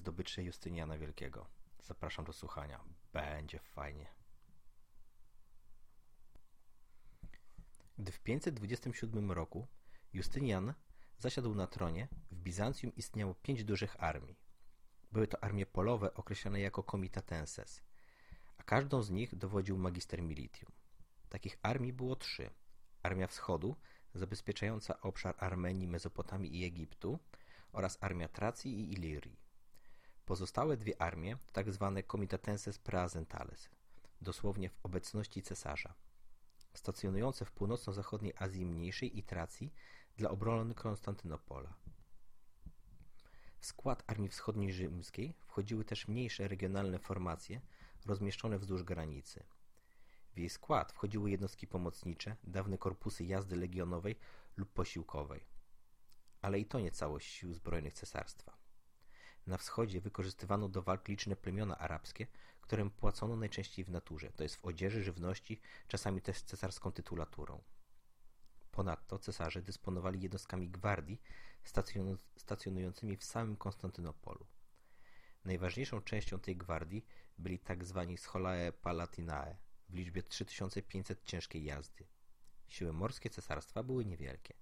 zdobycze Justyniana Wielkiego. Zapraszam do słuchania. Będzie fajnie. Gdy w 527 roku Justynian zasiadł na tronie, w Bizancjum istniało pięć dużych armii. Były to armie polowe określane jako comitatenses, a każdą z nich dowodził magister militium. Takich armii było trzy. Armia Wschodu, zabezpieczająca obszar Armenii, Mezopotamii i Egiptu oraz armia Tracji i Ilirii. Pozostałe dwie armie to tak zwane comitatenses praesentales, dosłownie w obecności cesarza, stacjonujące w północno-zachodniej Azji Mniejszej i Tracji dla obrony Konstantynopola. W skład Armii Wschodniej Rzymskiej wchodziły też mniejsze regionalne formacje rozmieszczone wzdłuż granicy. W jej skład wchodziły jednostki pomocnicze, dawne korpusy jazdy legionowej lub posiłkowej. Ale i to nie całość sił zbrojnych cesarstwa. Na wschodzie wykorzystywano do walk liczne plemiona arabskie, którym płacono najczęściej w naturze, to jest w odzieży, żywności, czasami też cesarską tytulaturą. Ponadto cesarze dysponowali jednostkami gwardii stacjonującymi w samym Konstantynopolu. Najważniejszą częścią tej gwardii byli tak zwani scholae palatinae w liczbie 3500 ciężkiej jazdy. Siły morskie cesarstwa były niewielkie.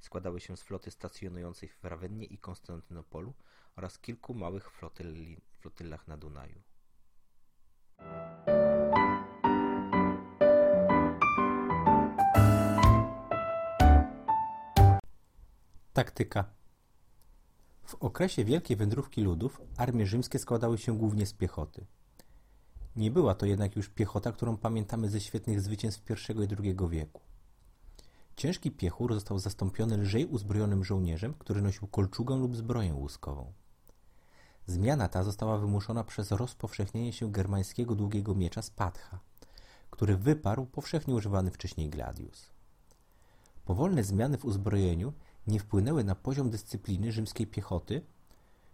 Składały się z floty stacjonującej w Rawennie i Konstantynopolu oraz kilku małych flotyli, flotylach na Dunaju. Taktyka W okresie wielkiej wędrówki ludów armie rzymskie składały się głównie z piechoty. Nie była to jednak już piechota, którą pamiętamy ze świetnych zwycięstw I i II wieku. Ciężki piechur został zastąpiony lżej uzbrojonym żołnierzem, który nosił kolczugę lub zbroję łuskową. Zmiana ta została wymuszona przez rozpowszechnienie się germańskiego długiego miecza Spatha, który wyparł powszechnie używany wcześniej gladius. Powolne zmiany w uzbrojeniu nie wpłynęły na poziom dyscypliny rzymskiej piechoty,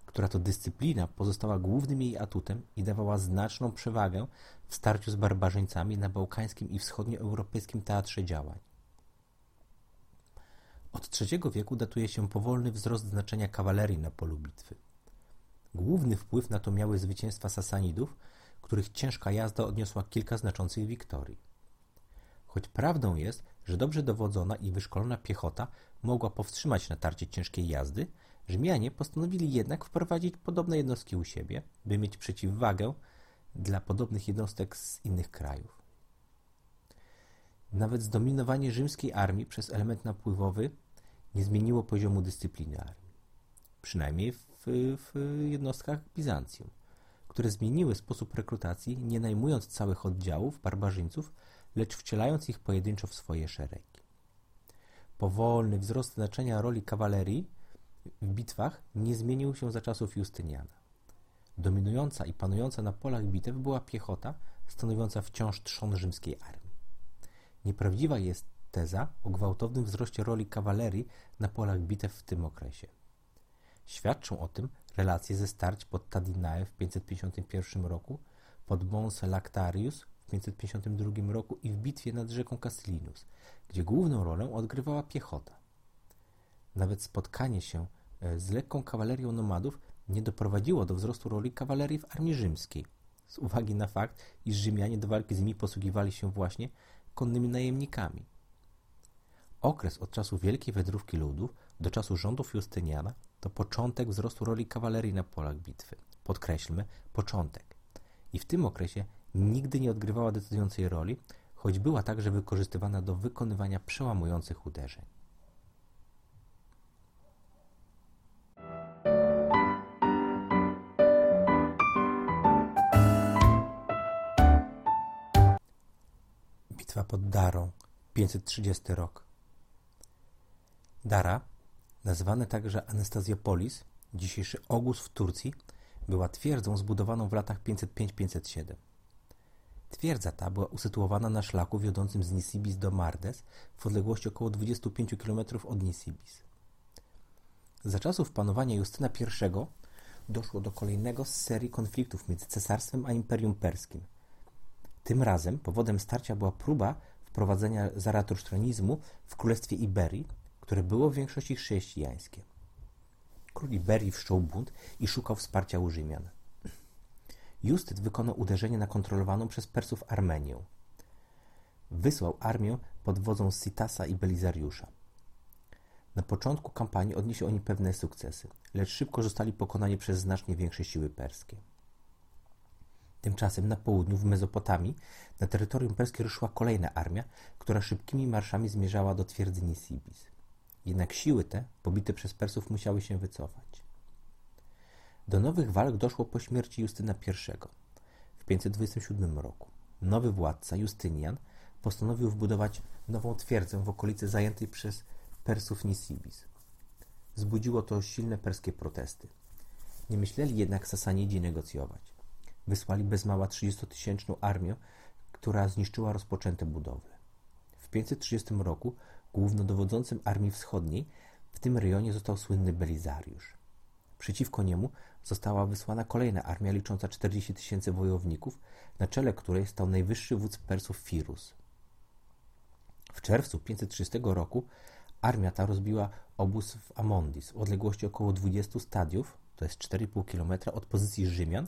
która to dyscyplina pozostała głównym jej atutem i dawała znaczną przewagę w starciu z barbarzyńcami na bałkańskim i wschodnioeuropejskim teatrze działań. Od III wieku datuje się powolny wzrost znaczenia kawalerii na polu bitwy. Główny wpływ na to miały zwycięstwa Sasanidów, których ciężka jazda odniosła kilka znaczących wiktorii. Choć prawdą jest, że dobrze dowodzona i wyszkolona piechota mogła powstrzymać natarcie ciężkiej jazdy, Rzymianie postanowili jednak wprowadzić podobne jednostki u siebie, by mieć przeciwwagę dla podobnych jednostek z innych krajów. Nawet zdominowanie rzymskiej armii przez element napływowy nie zmieniło poziomu dyscypliny armii. Przynajmniej w, w jednostkach Bizancjum, które zmieniły sposób rekrutacji, nie najmując całych oddziałów barbarzyńców, lecz wcielając ich pojedynczo w swoje szeregi. Powolny wzrost znaczenia roli kawalerii w bitwach nie zmienił się za czasów Justyniana. Dominująca i panująca na polach bitew była piechota, stanowiąca wciąż trzon rzymskiej armii. Nieprawdziwa jest teza o gwałtownym wzroście roli kawalerii na polach bitew w tym okresie. Świadczą o tym relacje ze starć pod Tadinae w 551 roku, pod Mons Lactarius 552 roku i w bitwie nad rzeką Cassilinus, gdzie główną rolę odgrywała piechota. Nawet spotkanie się e, z lekką kawalerią nomadów nie doprowadziło do wzrostu roli kawalerii w armii rzymskiej, z uwagi na fakt, iż Rzymianie do walki z nimi posługiwali się właśnie konnymi najemnikami. Okres od czasu Wielkiej Wędrówki Ludów do czasu rządów Justyniana to początek wzrostu roli kawalerii na polach bitwy. Podkreślmy, początek. I w tym okresie nigdy nie odgrywała decydującej roli, choć była także wykorzystywana do wykonywania przełamujących uderzeń. Bitwa pod Darą, 530 rok. Dara, nazwane także Anastazjopolis, dzisiejszy Ogus w Turcji, była twierdzą zbudowaną w latach 505-507. Twierdza ta była usytuowana na szlaku wiodącym z Nisibis do Mardes w odległości około 25 km od Nisibis. Za czasów panowania Justyna I doszło do kolejnego z serii konfliktów między cesarstwem a Imperium Perskim. Tym razem powodem starcia była próba wprowadzenia zaratusztranizmu w Królestwie Iberii, które było w większości chrześcijańskie. Król Iberii wszczął bunt i szukał wsparcia u Rzymian. Justyt wykonał uderzenie na kontrolowaną przez Persów Armenię. Wysłał armię pod wodzą Sitasa i Belizariusza. Na początku kampanii odnieśli oni pewne sukcesy, lecz szybko zostali pokonani przez znacznie większe siły perskie. Tymczasem na południu, w Mezopotamii, na terytorium perskie ruszyła kolejna armia, która szybkimi marszami zmierzała do twierdzy Nisibis. Jednak siły te, pobite przez Persów, musiały się wycofać. Do nowych walk doszło po śmierci Justyna I w 527 roku. Nowy władca, Justynian, postanowił wbudować nową twierdzę w okolicy zajętej przez Persów Nisibis. Zbudziło to silne perskie protesty. Nie myśleli jednak Sasanidzi negocjować. Wysłali bez mała 30-tysięczną armię, która zniszczyła rozpoczęte budowle. W 530 roku głównodowodzącym Armii Wschodniej w tym rejonie został słynny Belizariusz. Przeciwko niemu została wysłana kolejna armia licząca 40 tysięcy wojowników, na czele której stał najwyższy wódz Persów Firus. W czerwcu 530 roku armia ta rozbiła obóz w Amondis w odległości około 20 stadiów, to jest 4,5 km od pozycji Rzymian,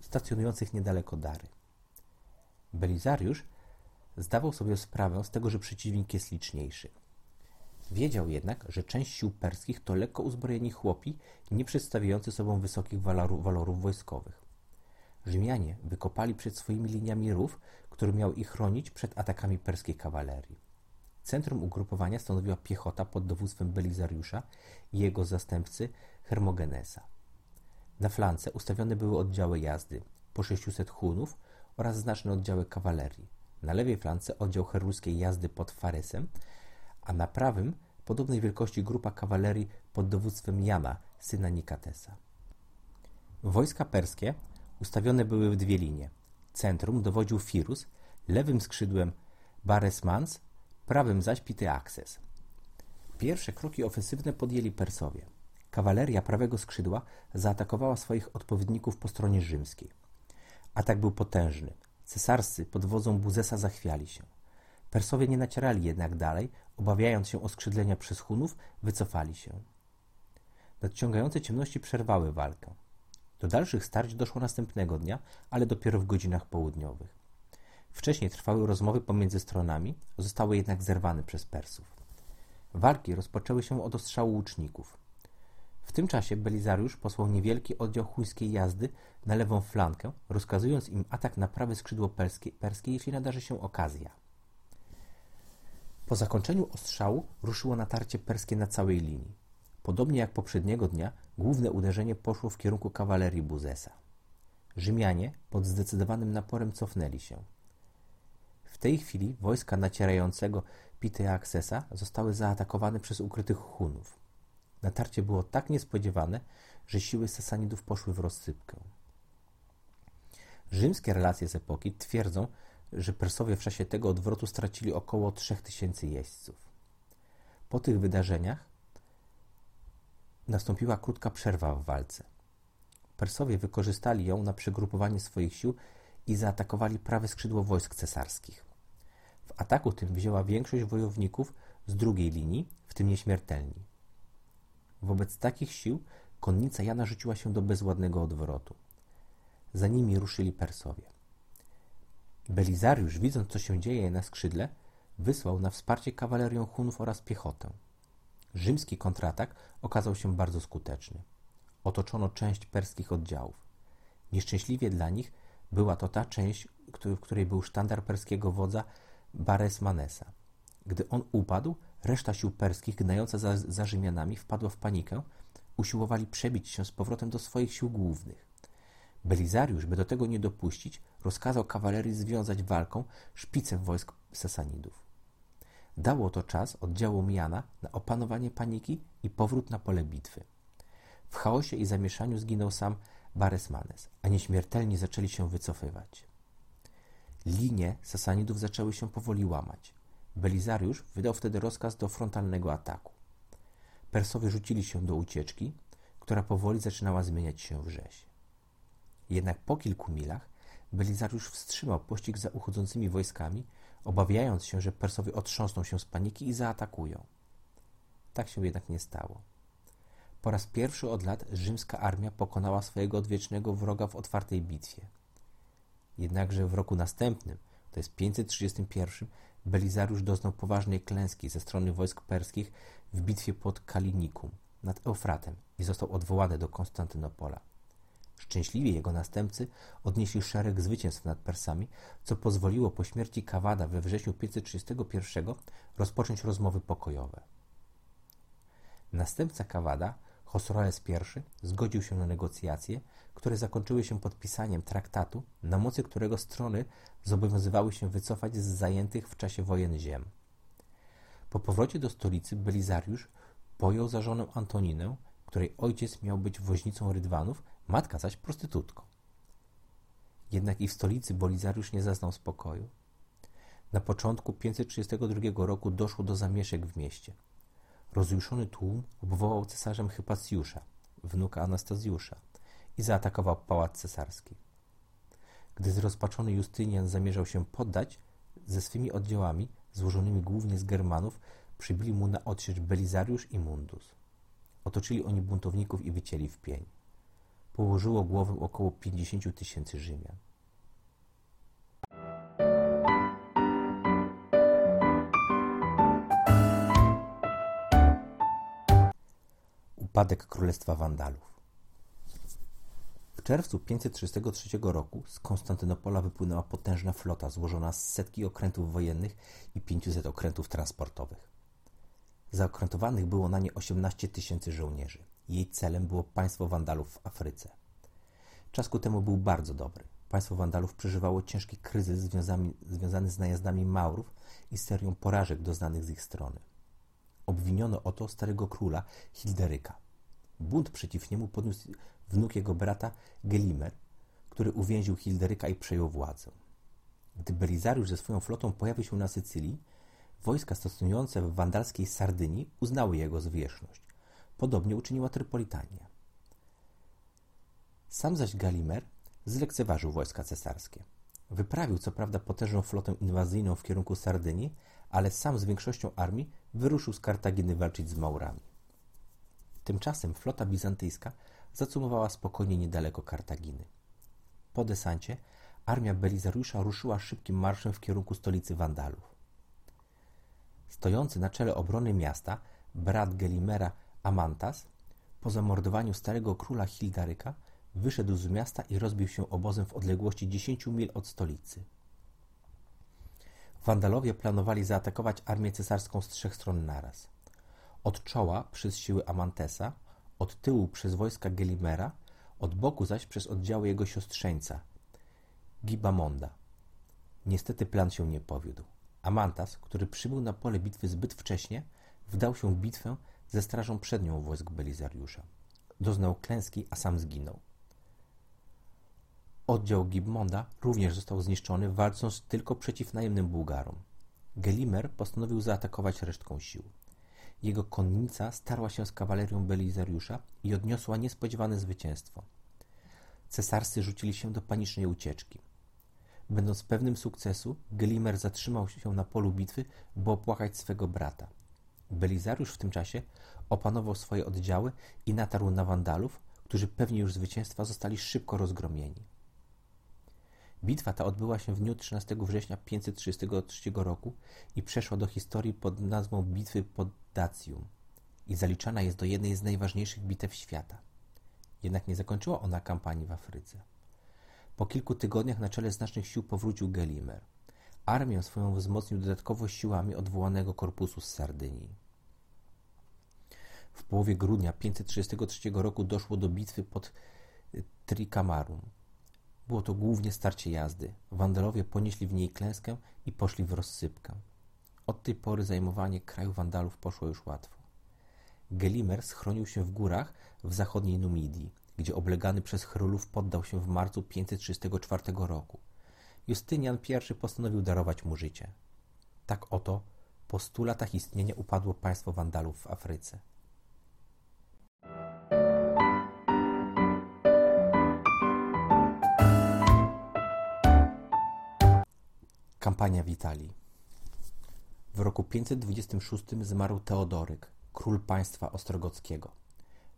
stacjonujących niedaleko Dary. Belizariusz zdawał sobie sprawę z tego, że przeciwnik jest liczniejszy. Wiedział jednak, że część sił perskich to lekko uzbrojeni chłopi, nie przedstawiający sobą wysokich walorów, walorów wojskowych. Rzymianie wykopali przed swoimi liniami rów, który miał ich chronić przed atakami perskiej kawalerii. Centrum ugrupowania stanowiła piechota pod dowództwem Belizariusza i jego zastępcy Hermogenesa. Na flance ustawione były oddziały jazdy, po 600 hunów oraz znaczne oddziały kawalerii. Na lewej flance oddział herulskiej jazdy pod Faresem, a na prawym podobnej wielkości grupa kawalerii pod dowództwem Jana, syna Nikatesa. Wojska perskie ustawione były w dwie linie. Centrum dowodził Firus, lewym skrzydłem Baresmans, prawym zaś Piteakses. Pierwsze kroki ofensywne podjęli Persowie. Kawaleria prawego skrzydła zaatakowała swoich odpowiedników po stronie rzymskiej. Atak był potężny. Cesarscy pod wodzą Buzesa zachwiali się. Persowie nie nacierali jednak dalej, obawiając się oskrzydlenia przez Hunów, wycofali się. Nadciągające ciemności przerwały walkę. Do dalszych starć doszło następnego dnia, ale dopiero w godzinach południowych. Wcześniej trwały rozmowy pomiędzy stronami, zostały jednak zerwane przez Persów. Walki rozpoczęły się od ostrzału łuczników. W tym czasie Belizariusz posłał niewielki oddział chuńskiej jazdy na lewą flankę, rozkazując im atak na prawe skrzydło perskie, perskie jeśli nadarzy się okazja. Po zakończeniu ostrzału ruszyło natarcie perskie na całej linii. Podobnie jak poprzedniego dnia, główne uderzenie poszło w kierunku kawalerii Buzesa. Rzymianie pod zdecydowanym naporem cofnęli się. W tej chwili wojska nacierającego Piteaksesa zostały zaatakowane przez ukrytych Hunów. Natarcie było tak niespodziewane, że siły Sasanidów poszły w rozsypkę. Rzymskie relacje z epoki twierdzą, że Persowie w czasie tego odwrotu stracili około 3000 jeźdźców. Po tych wydarzeniach nastąpiła krótka przerwa w walce. Persowie wykorzystali ją na przegrupowanie swoich sił i zaatakowali prawe skrzydło wojsk cesarskich. W ataku tym wzięła większość wojowników z drugiej linii, w tym nieśmiertelni. Wobec takich sił konnica Jana rzuciła się do bezładnego odwrotu. Za nimi ruszyli Persowie. Belizariusz, widząc co się dzieje na skrzydle, wysłał na wsparcie kawalerię Hunów oraz piechotę. Rzymski kontratak okazał się bardzo skuteczny. Otoczono część perskich oddziałów. Nieszczęśliwie dla nich była to ta część, w której był sztandar perskiego wodza Bares Manesa. Gdy on upadł, reszta sił perskich, gnająca za, za Rzymianami, wpadła w panikę, usiłowali przebić się z powrotem do swoich sił głównych. Belizariusz, by do tego nie dopuścić, rozkazał kawalerii związać walką szpicę wojsk Sasanidów. Dało to czas oddziałom Jana na opanowanie paniki i powrót na pole bitwy. W chaosie i zamieszaniu zginął sam Baresmanes, a nieśmiertelni zaczęli się wycofywać. Linie Sasanidów zaczęły się powoli łamać. Belizariusz wydał wtedy rozkaz do frontalnego ataku. Persowie rzucili się do ucieczki, która powoli zaczynała zmieniać się w rzeź. Jednak po kilku milach Belizariusz wstrzymał pościg za uchodzącymi wojskami, obawiając się, że Persowie otrząsną się z paniki i zaatakują. Tak się jednak nie stało. Po raz pierwszy od lat rzymska armia pokonała swojego odwiecznego wroga w otwartej bitwie. Jednakże w roku następnym, to jest 531, Belizariusz doznał poważnej klęski ze strony wojsk perskich w bitwie pod Kalinikum nad Eufratem i został odwołany do Konstantynopola. Szczęśliwie jego następcy odnieśli szereg zwycięstw nad Persami, co pozwoliło po śmierci Kawada we wrześniu 531 rozpocząć rozmowy pokojowe. Następca Kawada, Chosroes I, zgodził się na negocjacje, które zakończyły się podpisaniem traktatu, na mocy którego strony zobowiązywały się wycofać z zajętych w czasie wojen ziem. Po powrocie do stolicy Belizariusz pojął za żonę Antoninę, której ojciec miał być woźnicą Rydwanów, matka zaś prostytutką. Jednak i w stolicy Belizariusz nie zaznał spokoju. Na początku 532 roku doszło do zamieszek w mieście. Rozjuszony tłum obwołał cesarzem Hypacjusza, wnuka Anastazjusza, i zaatakował pałac cesarski. Gdy zrozpaczony Justynian zamierzał się poddać, ze swymi oddziałami, złożonymi głównie z Germanów, przybili mu na odsiecz Belizariusz i Mundus. Otoczyli oni buntowników i wycięli w pień. Położyło głowę około pięćdziesięciu tysięcy Rzymian. Upadek Królestwa Wandalów W czerwcu 533 roku z Konstantynopola wypłynęła potężna flota złożona z setki okrętów wojennych i 500 okrętów transportowych. Zaokrętowanych było na nie 18 tysięcy żołnierzy. Jej celem było państwo Wandalów w Afryce. Czas ku temu był bardzo dobry. Państwo Wandalów przeżywało ciężki kryzys związany, z najazdami Maurów i serią porażek doznanych z ich strony. Obwiniono o to starego króla Hilderyka. Bunt przeciw niemu podniósł wnuk jego brata Gelimer, który uwięził Hilderyka i przejął władzę. Gdy Belizariusz ze swoją flotą pojawił się na Sycylii, wojska stacjonujące w wandalskiej Sardynii uznały jego zwierzchność. Podobnie uczyniła Trypolitania. Sam zaś Galimer zlekceważył wojska cesarskie. Wyprawił co prawda potężną flotę inwazyjną w kierunku Sardynii, ale sam z większością armii wyruszył z Kartaginy walczyć z Maurami. Tymczasem flota bizantyjska zacumowała spokojnie niedaleko Kartaginy. Po desancie armia Belizariusza ruszyła szybkim marszem w kierunku stolicy Wandalów. Stojący na czele obrony miasta brat Gelimera Amantas po zamordowaniu starego króla Hildaryka wyszedł z miasta i rozbił się obozem w odległości 10 mil od stolicy. Wandalowie planowali zaatakować armię cesarską z trzech stron naraz. Od czoła przez siły Amantesa, od tyłu przez wojska Gelimera, od boku zaś przez oddziały jego siostrzeńca, Gibamonda. Niestety plan się nie powiódł. Amantas, który przybył na pole bitwy zbyt wcześnie, wdał się w bitwę ze strażą przednią wojsk Belizariusza. Doznał klęski, a sam zginął. Oddział Gibmonda również został zniszczony, walcząc tylko przeciw najemnym Bułgarom. Gelimer postanowił zaatakować resztką sił. Jego konnica starła się z kawalerią Belizariusza i odniosła niespodziewane zwycięstwo. Cesarscy rzucili się do panicznej ucieczki. Będąc pewnym sukcesu, Gelimer zatrzymał się na polu bitwy, by opłakać swego brata. Belizariusz w tym czasie opanował swoje oddziały i natarł na Wandalów, którzy pewnie już zwycięstwa zostali szybko rozgromieni. Bitwa ta odbyła się w dniu 13 września 533 roku i przeszła do historii pod nazwą Bitwy pod I zaliczana jest do jednej z najważniejszych bitew świata. Jednak nie zakończyła ona kampanii w Afryce. Po kilku tygodniach na czele znacznych sił powrócił Gelimer. Armię swoją wzmocnił dodatkowo siłami odwołanego korpusu z Sardynii. W połowie grudnia 533 roku doszło do bitwy pod Tricamarum. Było to głównie starcie jazdy. Wandalowie ponieśli w niej klęskę i poszli w rozsypkę. Od tej pory zajmowanie kraju Wandalów poszło już łatwo. Gelimer schronił się w górach w zachodniej Numidii, gdzie oblegany przez Chrólów poddał się w marcu 534 roku. Justynian I postanowił darować mu życie. Tak oto po stu latach istnienia upadło państwo Wandalów w Afryce. Kampania w Italii. W roku 526 zmarł Teodoryk, król państwa ostrogockiego.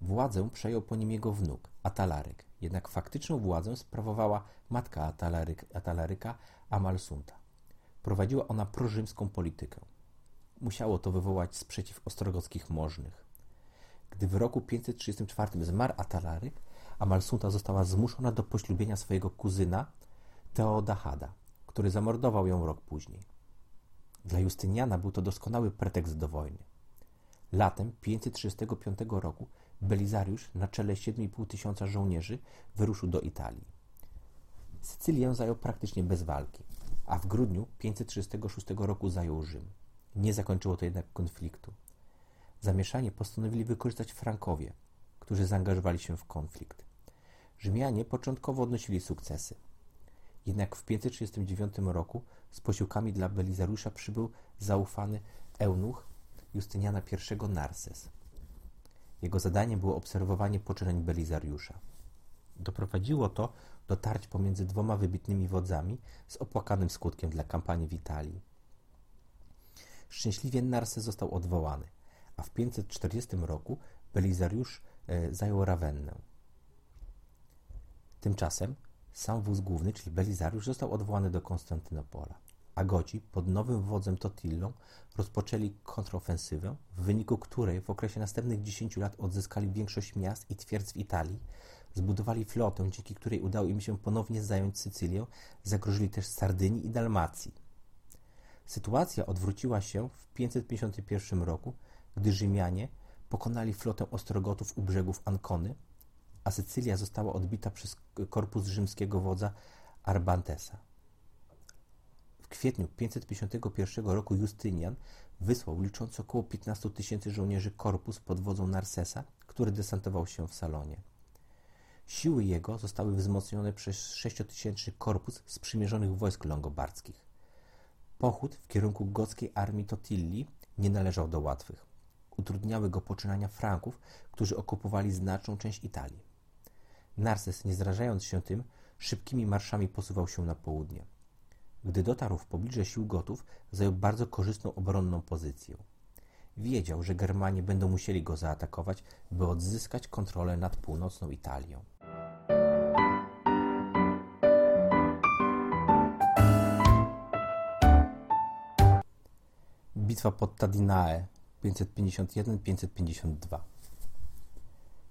Władzę przejął po nim jego wnuk, Atalaryk, jednak faktyczną władzę sprawowała matka Atalaryk, Atalaryka, Amalsunta. Prowadziła ona prorzymską politykę. Musiało to wywołać sprzeciw ostrogockich możnych. Gdy w roku 534 zmarł Atalaryk, Amalsunta została zmuszona do poślubienia swojego kuzyna Teodahada, który zamordował ją rok później. Dla Justyniana był to doskonały pretekst do wojny. Latem 535 roku Belizariusz na czele 7,5 tysiąca żołnierzy wyruszył do Italii. Sycylię zajął praktycznie bez walki, a w grudniu 536 roku zajął Rzym. Nie zakończyło to jednak konfliktu. Zamieszanie postanowili wykorzystać Frankowie, którzy zaangażowali się w konflikt. Rzymianie początkowo odnosili sukcesy. Jednak w 539 roku z posiłkami dla Belizariusza przybył zaufany eunuch Justyniana I Narses. Jego zadaniem było obserwowanie poczynań Belizariusza. Doprowadziło to do tarć pomiędzy dwoma wybitnymi wodzami z opłakanym skutkiem dla kampanii w Italii. Szczęśliwie Narses został odwołany, a w 540 roku Belizariusz e, zajął Rawennę. Tymczasem sam wóz główny, czyli Belizariusz, został odwołany do Konstantynopola a Goci pod nowym wodzem Totillą rozpoczęli kontrofensywę, w wyniku której w okresie następnych 10 lat odzyskali większość miast i twierdz w Italii, zbudowali flotę, dzięki której udało im się ponownie zająć Sycylię, zagrożyli też Sardynii i Dalmacji. Sytuacja odwróciła się w 551 roku, gdy Rzymianie pokonali flotę Ostrogotów u brzegów Ancony, a Sycylia została odbita przez korpus rzymskiego wodza Arbantesa kwietniu 551 roku Justynian wysłał liczący około 15 tysięcy żołnierzy korpus pod wodzą Narsesa, który desantował się w Salonie. Siły jego zostały wzmocnione przez sześciotysięczny korpus sprzymierzonych wojsk longobardzkich. Pochód w kierunku gockiej armii Totilli nie należał do łatwych. Utrudniały go poczynania Franków, którzy okupowali znaczną część Italii. Narses, nie zrażając się tym, szybkimi marszami posuwał się na południe. Gdy dotarł w pobliże sił Gotów, zajął bardzo korzystną obronną pozycję. Wiedział, że Germanie będą musieli go zaatakować, by odzyskać kontrolę nad północną Italią. Bitwa pod Tadinae 551-552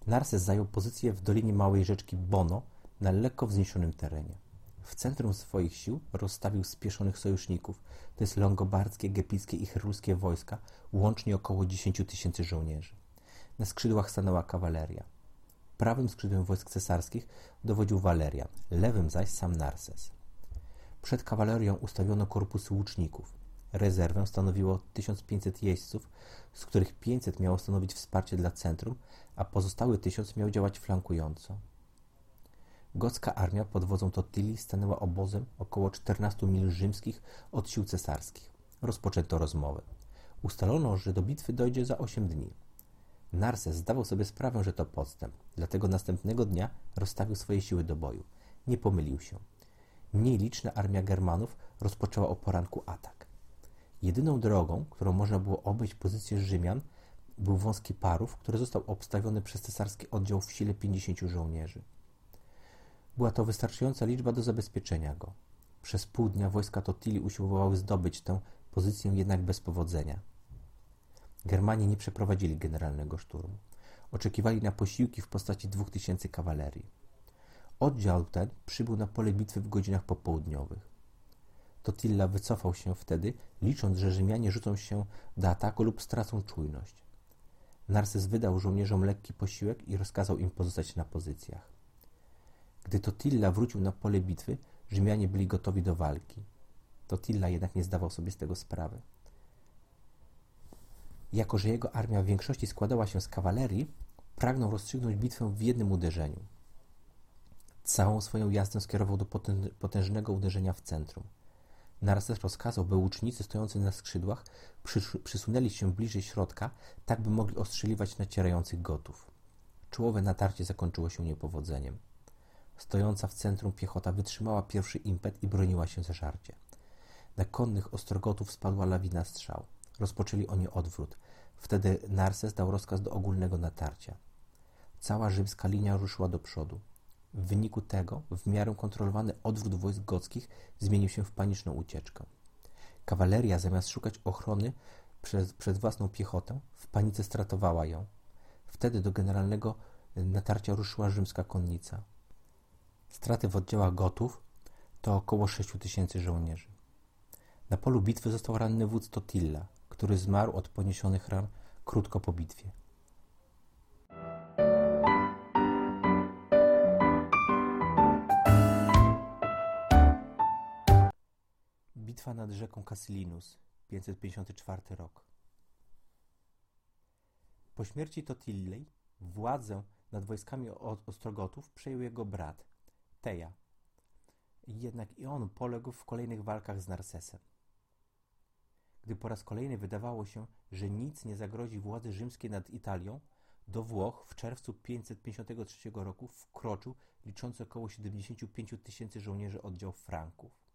Narses zajął pozycję w dolinie małej rzeczki Bono na lekko wzniesionym terenie. W centrum swoich sił rozstawił spieszonych sojuszników, to jest longobardzkie, gepickie i cheruskie wojska, łącznie około 10 tysięcy żołnierzy. Na skrzydłach stanęła kawaleria. Prawym skrzydłem wojsk cesarskich dowodził Walerian, lewym zaś sam Narses. Przed kawalerią ustawiono korpusy łuczników. Rezerwę stanowiło 1500 jeźdźców, z których 500 miało stanowić wsparcie dla centrum, a pozostały 1000 miał działać flankująco. Gocka armia pod wodzą Totili stanęła obozem około 14 mil rzymskich od sił cesarskich. Rozpoczęto rozmowę. Ustalono, że do bitwy dojdzie za 8 dni. Narses zdawał sobie sprawę, że to podstęp, dlatego następnego dnia rozstawił swoje siły do boju. Nie pomylił się. Mniej liczna armia Germanów rozpoczęła o poranku atak. Jedyną drogą, którą można było obejść pozycję Rzymian, był wąski parów, który został obstawiony przez cesarski oddział w sile 50 żołnierzy. Była to wystarczająca liczba do zabezpieczenia go. Przez pół dnia wojska Totili usiłowały zdobyć tę pozycję jednak bez powodzenia. Germanie nie przeprowadzili generalnego szturmu. Oczekiwali na posiłki w postaci dwóch tysięcy kawalerii. Oddział ten przybył na pole bitwy w godzinach popołudniowych. Totilla wycofał się wtedy, licząc, że Rzymianie rzucą się do ataku lub stracą czujność. Narses wydał żołnierzom lekki posiłek i rozkazał im pozostać na pozycjach. Gdy Totilla wrócił na pole bitwy, Rzymianie byli gotowi do walki. Totilla jednak nie zdawał sobie z tego sprawy. Jako, że jego armia w większości składała się z kawalerii, pragnął rozstrzygnąć bitwę w jednym uderzeniu. Całą swoją jazdę skierował do potężnego uderzenia w centrum. Narses rozkazał, by łucznicy stojący na skrzydłach przysunęli się bliżej środka, tak by mogli ostrzeliwać nacierających gotów. Czołowe natarcie zakończyło się niepowodzeniem. Stojąca w centrum piechota wytrzymała pierwszy impet i broniła się zeżarcie. Na konnych ostrogotów spadła lawina strzał. Rozpoczęli oni odwrót. Wtedy Narses dał rozkaz do ogólnego natarcia. cała rzymska linia ruszyła do przodu. W wyniku tego w miarę kontrolowany odwrót wojsk gockich zmienił się w paniczną ucieczkę. Kawaleria zamiast szukać ochrony przez, własną piechotę, w panice stratowała ją. Wtedy do generalnego natarcia ruszyła rzymska konnica. Straty w oddziałach Gotów to około 6 tysięcy żołnierzy. Na polu bitwy został ranny wódz Totilla, który zmarł od poniesionych ran krótko po bitwie. Bitwa nad rzeką Casilinus, 554 rok. Po śmierci Totillej władzę nad wojskami Ostrogotów przejął jego brat, Teja. Jednak i on poległ w kolejnych walkach z Narsesem. Gdy po raz kolejny wydawało się, że nic nie zagrozi władzy rzymskiej nad Italią, do Włoch w czerwcu 553 roku wkroczył liczący około 75 tysięcy żołnierzy oddział Franków.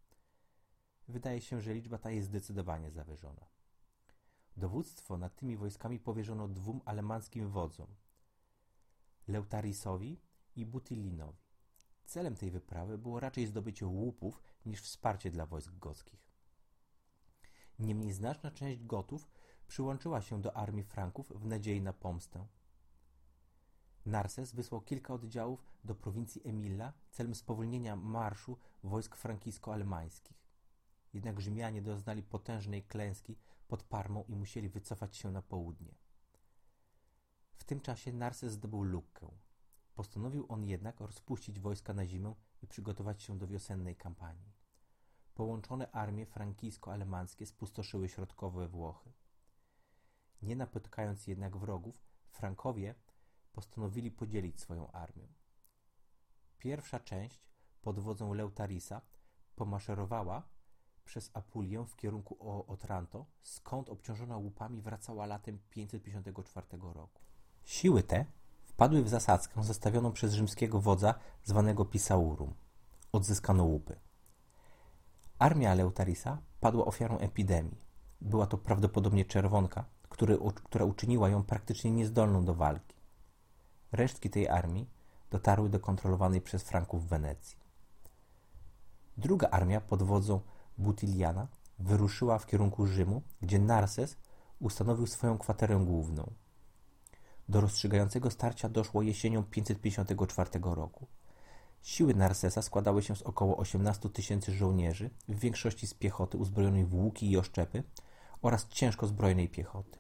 Wydaje się, że liczba ta jest zdecydowanie zawyżona. Dowództwo nad tymi wojskami powierzono dwóm alemańskim wodzom Leutarisowi i Butylinowi. Celem tej wyprawy było raczej zdobycie łupów niż wsparcie dla wojsk gockich. Niemniej znaczna część Gotów przyłączyła się do armii Franków w nadziei na pomstę. Narses wysłał kilka oddziałów do prowincji Emilla celem spowolnienia marszu wojsk frankisko-alemańskich. Jednak Rzymianie doznali potężnej klęski pod Parmą i musieli wycofać się na południe. W tym czasie Narses zdobył Lukkę. Postanowił on jednak rozpuścić wojska na zimę i przygotować się do wiosennej kampanii. Połączone armie frankijsko-alemańskie spustoszyły środkowe Włochy. Nie napotykając jednak wrogów, Frankowie postanowili podzielić swoją armię. Pierwsza część pod wodzą Leutarisa pomaszerowała przez Apulię w kierunku Otranto, skąd obciążona łupami wracała latem 554 roku. Siły te wpadły w zasadzkę zastawioną przez rzymskiego wodza zwanego Pisaurum. Odzyskano łupy. Armia Leutarisa padła ofiarą epidemii. Była to prawdopodobnie czerwonka, który, która uczyniła ją praktycznie niezdolną do walki. Resztki tej armii dotarły do kontrolowanej przez Franków Wenecji. Druga armia pod wodzą Butiliana wyruszyła w kierunku Rzymu, gdzie Narses ustanowił swoją kwaterę główną. Do rozstrzygającego starcia doszło jesienią 554 roku. Siły Narsesa składały się z około 18 tysięcy żołnierzy, w większości z piechoty uzbrojonej w łuki i oszczepy oraz ciężko zbrojnej piechoty.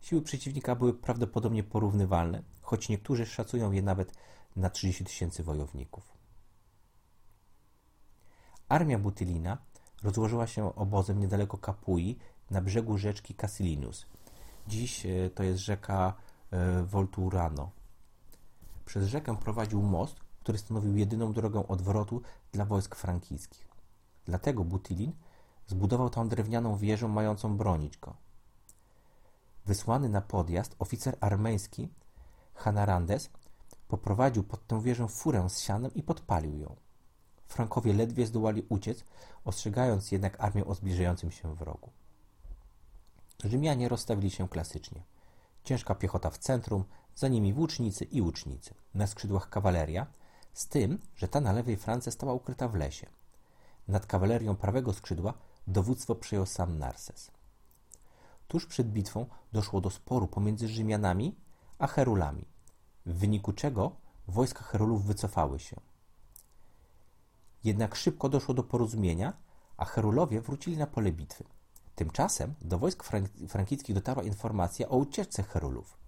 Siły przeciwnika były prawdopodobnie porównywalne, choć niektórzy szacują je nawet na 30 tysięcy wojowników. Armia Butylina rozłożyła się obozem niedaleko Kapui na brzegu rzeczki Casilinus. Dziś e, to jest rzeka e, Volturano. Przez rzekę prowadził most, który stanowił jedyną drogę odwrotu dla wojsk frankijskich. Dlatego Butilin zbudował tam drewnianą wieżę mającą bronić go. Wysłany na podjazd oficer armeński Hanarandes poprowadził pod tę wieżę furę z sianem i podpalił ją. Frankowie ledwie zdołali uciec, ostrzegając jednak armię o zbliżającym się wrogu. Rzymianie rozstawili się klasycznie. Ciężka piechota w centrum, za nimi włócznicy i łucznicy. Na skrzydłach kawaleria, z tym, że ta na lewej Francji stała ukryta w lesie. Nad kawalerią prawego skrzydła dowództwo przejął sam Narses. Tuż przed bitwą doszło do sporu pomiędzy Rzymianami a Herulami, w wyniku czego wojska Herulów wycofały się. Jednak szybko doszło do porozumienia, a Herulowie wrócili na pole bitwy. Tymczasem do wojsk frank frankickich dotarła informacja o ucieczce Herulów.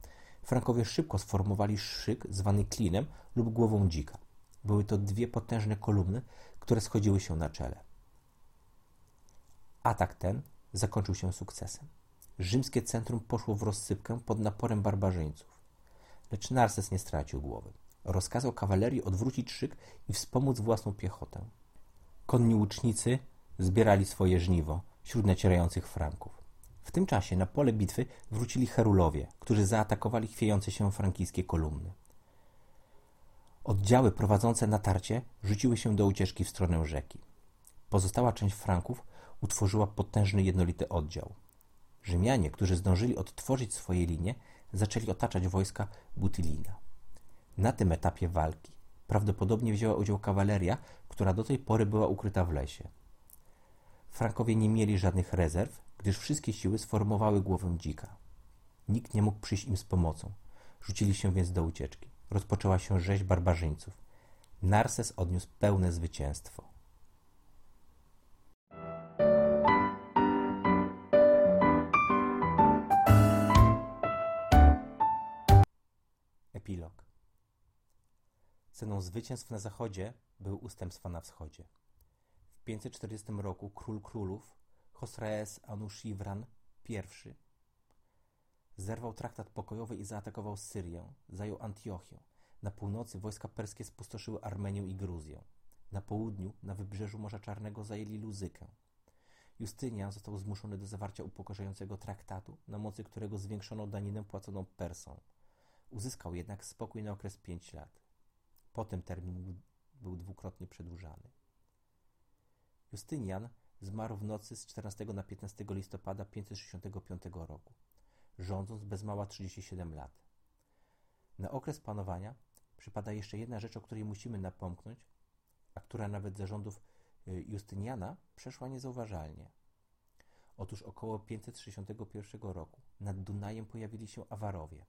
Frankowie szybko sformowali szyk zwany klinem lub głową dzika. Były to dwie potężne kolumny, które schodziły się na czele. Atak ten zakończył się sukcesem. Rzymskie centrum poszło w rozsypkę pod naporem barbarzyńców. Lecz Narses nie stracił głowy. Rozkazał kawalerii odwrócić szyk i wspomóc własną piechotę. Konni łucznicy zbierali swoje żniwo wśród nacierających Franków. W tym czasie na pole bitwy wrócili Herulowie, którzy zaatakowali chwiejące się frankijskie kolumny. Oddziały prowadzące natarcie rzuciły się do ucieczki w stronę rzeki. Pozostała część Franków utworzyła potężny jednolity oddział. Rzymianie, którzy zdążyli odtworzyć swoje linie, zaczęli otaczać wojska Butylina. Na tym etapie walki prawdopodobnie wzięła udział kawaleria, która do tej pory była ukryta w lesie. Frankowie nie mieli żadnych rezerw, gdyż wszystkie siły sformowały głowę dzika. Nikt nie mógł przyjść im z pomocą. Rzucili się więc do ucieczki. Rozpoczęła się rzeź barbarzyńców. Narses odniósł pełne zwycięstwo. Epilog. Ceną zwycięstw na zachodzie był ustępstwa na wschodzie. W 540 roku król królów Chosraes Anushirwan I zerwał traktat pokojowy i zaatakował Syrię, zajął Antiochię. Na północy wojska perskie spustoszyły Armenię i Gruzję. Na południu, na wybrzeżu Morza Czarnego zajęli Luzykę. Justynian został zmuszony do zawarcia upokarzającego traktatu, na mocy którego zwiększono daninę płaconą Persom. Uzyskał jednak spokój na okres pięć lat. Potem termin był dwukrotnie przedłużany. Justynian zmarł w nocy z 14 na 15 listopada 565 roku, rządząc bez mała 37 lat. Na okres panowania przypada jeszcze jedna rzecz, o której musimy napomknąć, a która nawet za rządów y, Justyniana przeszła niezauważalnie. Otóż około 561 roku nad Dunajem pojawili się Awarowie.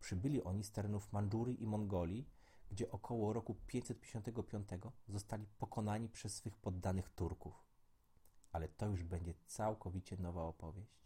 Przybyli oni z terenów Mandżurii i Mongolii, gdzie około roku 555 zostali pokonani przez swych poddanych Turków. Ale to już będzie całkowicie nowa opowieść.